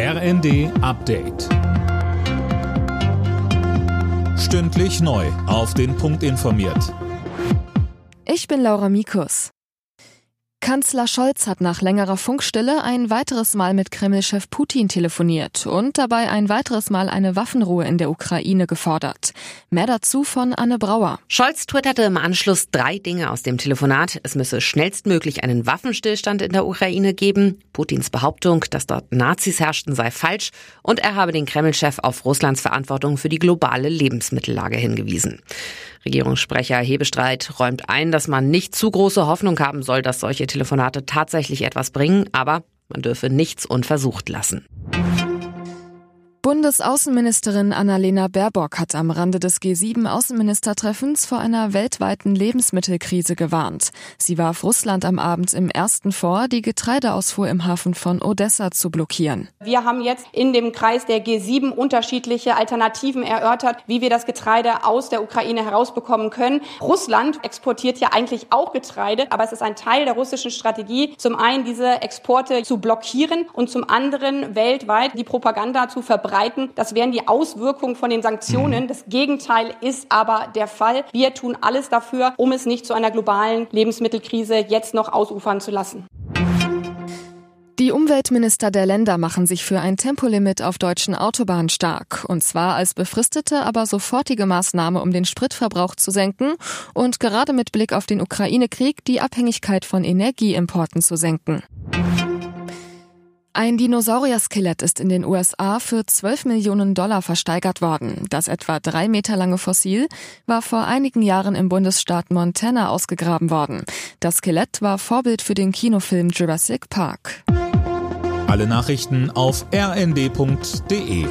RND Update. Stündlich neu. Auf den Punkt informiert. Ich bin Laura Mikus. Kanzler Scholz hat nach längerer Funkstille ein weiteres Mal mit Kreml-Chef Putin telefoniert und dabei ein weiteres Mal eine Waffenruhe in der Ukraine gefordert. Mehr dazu von Anne Brauer. Scholz twitterte im Anschluss drei Dinge aus dem Telefonat. Es müsse schnellstmöglich einen Waffenstillstand in der Ukraine geben. Putins Behauptung, dass dort Nazis herrschten, sei falsch. Und er habe den Kreml-Chef auf Russlands Verantwortung für die globale Lebensmittellage hingewiesen. Regierungssprecher Hebestreit räumt ein, dass man nicht zu große Hoffnung haben soll, dass solche Telefonate tatsächlich etwas bringen, aber man dürfe nichts unversucht lassen. Bundesaußenministerin Annalena Baerbock hat am Rande des G7-Außenministertreffens vor einer weltweiten Lebensmittelkrise gewarnt. Sie warf Russland am Abend im ersten vor, die Getreideausfuhr im Hafen von Odessa zu blockieren. Wir haben jetzt in dem Kreis der G7 unterschiedliche Alternativen erörtert, wie wir das Getreide aus der Ukraine herausbekommen können. Russland exportiert ja eigentlich auch Getreide, aber es ist ein Teil der russischen Strategie, zum einen diese Exporte zu blockieren und zum anderen weltweit die Propaganda zu verbreiten verbreiten. Das wären die Auswirkungen von den Sanktionen. Mhm. Das Gegenteil ist aber der Fall. Wir tun alles dafür, um es nicht zu einer globalen Lebensmittelkrise jetzt noch ausufern zu lassen. Die Umweltminister der Länder machen sich für ein Tempolimit auf deutschen Autobahnen stark. Und zwar als befristete, aber sofortige Maßnahme, um den Spritverbrauch zu senken und gerade mit Blick auf den Ukraine-Krieg die Abhängigkeit von Energieimporten zu senken. Ein Dinosaurier-Skelett ist in den USA für 12 Millionen Dollar versteigert worden. Das etwa drei Meter lange Fossil war vor einigen Jahren im Bundesstaat Montana ausgegraben worden. Das Skelett war Vorbild für den Kinofilm Jurassic Park. Alle Nachrichten auf rnd.de